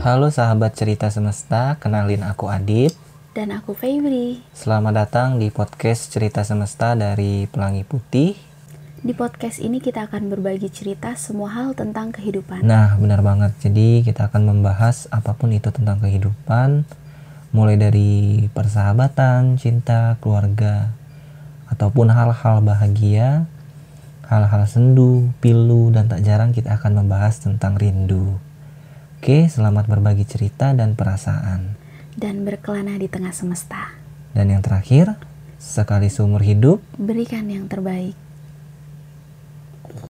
Halo sahabat cerita semesta, kenalin aku Adit. Dan aku Febri. Selamat datang di podcast cerita semesta dari Pelangi Putih. Di podcast ini kita akan berbagi cerita semua hal tentang kehidupan. Nah, benar banget. Jadi kita akan membahas apa pun itu tentang kehidupan, mulai dari persahabatan, cinta, keluarga, ataupun hal-hal bahagia, hal-hal sendu, pilu, dan tak jarang kita akan membahas tentang rindu. Oke, selamat berbagi cerita dan perasaan. Dan berkelana di tengah semesta. Dan yang terakhir, sekali seumur hidup, Berikan yang terbaik.